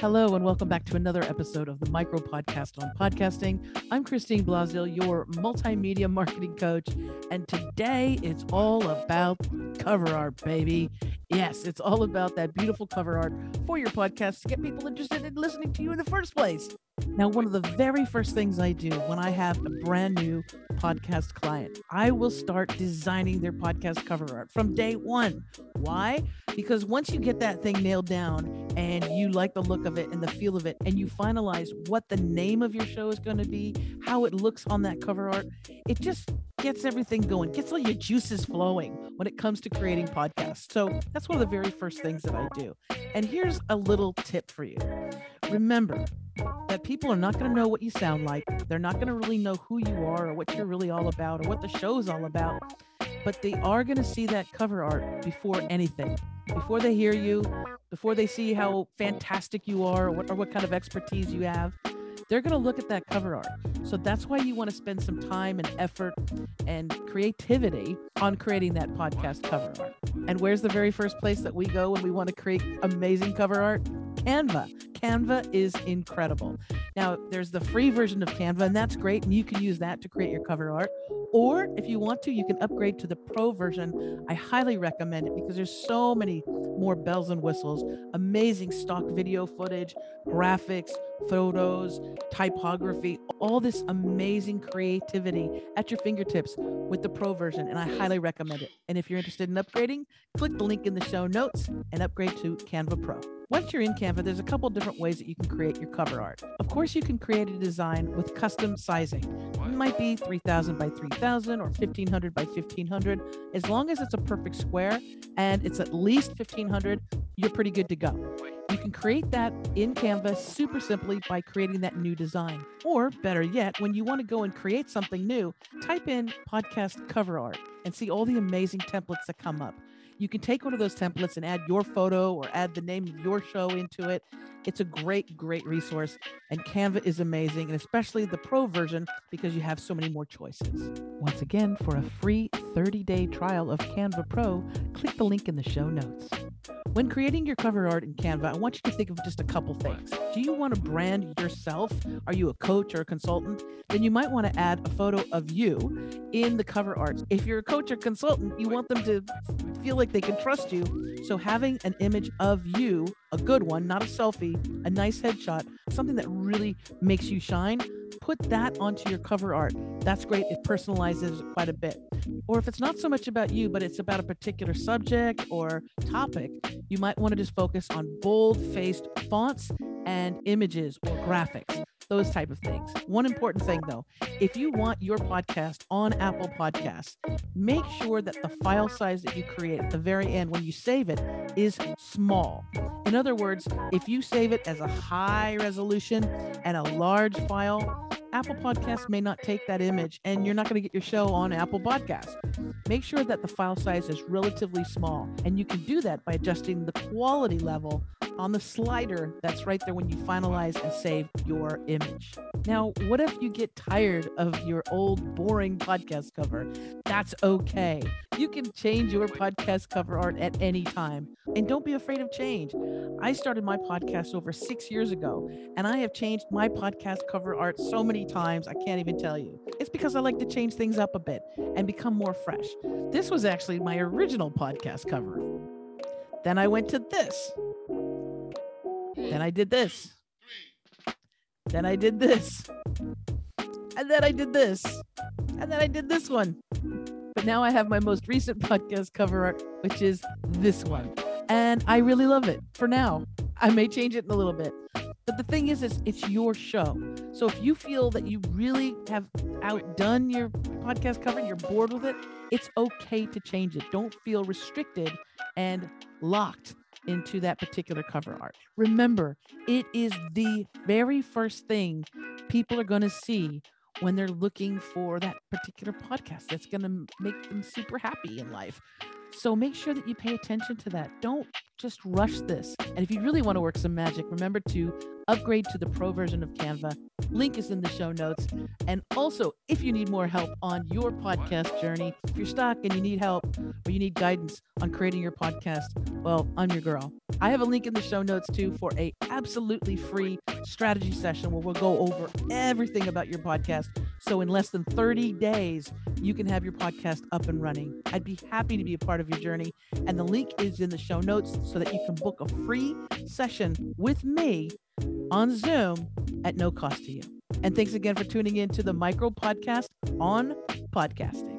Hello, and welcome back to another episode of the Micro Podcast on Podcasting. I'm Christine Blosdale, your multimedia marketing coach, and today it's all about cover art, baby. Yes, it's all about that beautiful cover art for your podcast to get people interested in listening to you in the first place. Now, one of the very first things I do when I have a brand new podcast client, I will start designing their podcast cover art from day one. Why? Because once you get that thing nailed down and you like the look of it and the feel of it, and you finalize what the name of your show is going to be, how it looks on that cover art, it just gets everything going, gets all your juices flowing when it comes to creating podcasts. So that's one of the very first things that I do. And here's a little tip for you remember, that people are not going to know what you sound like. They're not going to really know who you are or what you're really all about or what the show's all about. But they are going to see that cover art before anything, before they hear you, before they see how fantastic you are or what, or what kind of expertise you have. They're going to look at that cover art. So that's why you want to spend some time and effort and creativity on creating that podcast cover art. And where's the very first place that we go when we want to create amazing cover art? Canva. Canva is incredible. Now, there's the free version of Canva, and that's great. And you can use that to create your cover art. Or if you want to, you can upgrade to the pro version. I highly recommend it because there's so many more bells and whistles, amazing stock video footage, graphics, photos, typography, all this amazing creativity at your fingertips with the pro version. And I highly recommend it. And if you're interested in upgrading, click the link in the show notes and upgrade to Canva Pro. Once you're in Canva, there's a couple different ways that you can create your cover art. Of course, you can create a design with custom sizing. It might be 3000 by 3000 or 1500 by 1500. As long as it's a perfect square and it's at least 1500, you're pretty good to go. You can create that in Canva super simply by creating that new design. Or better yet, when you want to go and create something new, type in podcast cover art and see all the amazing templates that come up. You can take one of those templates and add your photo or add the name of your show into it. It's a great, great resource. And Canva is amazing, and especially the pro version because you have so many more choices. Once again, for a free 30 day trial of Canva Pro, click the link in the show notes. When creating your cover art in Canva, I want you to think of just a couple things. Do you want to brand yourself? Are you a coach or a consultant? Then you might want to add a photo of you in the cover art. If you're a coach or consultant, you want them to feel like they can trust you. So having an image of you, a good one, not a selfie, a nice headshot, something that really makes you shine, put that onto your cover art. That's great. It personalizes quite a bit. Or if it's not so much about you, but it's about a particular subject or topic, you might want to just focus on bold faced fonts and images or graphics those type of things. One important thing though, if you want your podcast on Apple Podcasts, make sure that the file size that you create at the very end when you save it is small. In other words, if you save it as a high resolution and a large file, Apple Podcasts may not take that image and you're not going to get your show on Apple Podcasts. Make sure that the file size is relatively small, and you can do that by adjusting the quality level on the slider that's right there when you finalize and save your image. Now, what if you get tired of your old boring podcast cover? That's okay. You can change your podcast cover art at any time. And don't be afraid of change. I started my podcast over six years ago, and I have changed my podcast cover art so many times, I can't even tell you. It's because I like to change things up a bit and become more fresh. This was actually my original podcast cover. Then I went to this. Then I did this. Then I did this. And then I did this. And then I did this one. But now I have my most recent podcast cover art, which is this one. And I really love it for now. I may change it in a little bit. But the thing is, is it's your show. So if you feel that you really have outdone your podcast cover you're bored with it, it's okay to change it. Don't feel restricted and locked into that particular cover art. Remember, it is the very first thing people are going to see when they're looking for that particular podcast that's going to make them super happy in life. So make sure that you pay attention to that. Don't just rush this. And if you really want to work some magic, remember to upgrade to the pro version of Canva. Link is in the show notes. And also, if you need more help on your podcast journey, if you're stuck and you need help or you need guidance on creating your podcast, well, I'm your girl. I have a link in the show notes too for a absolutely free strategy session where we'll go over everything about your podcast. So in less than 30 days, you can have your podcast up and running. I'd be happy to be a part of your journey. And the link is in the show notes so that you can book a free session with me on Zoom at no cost to you. And thanks again for tuning in to the Micro Podcast on podcasting.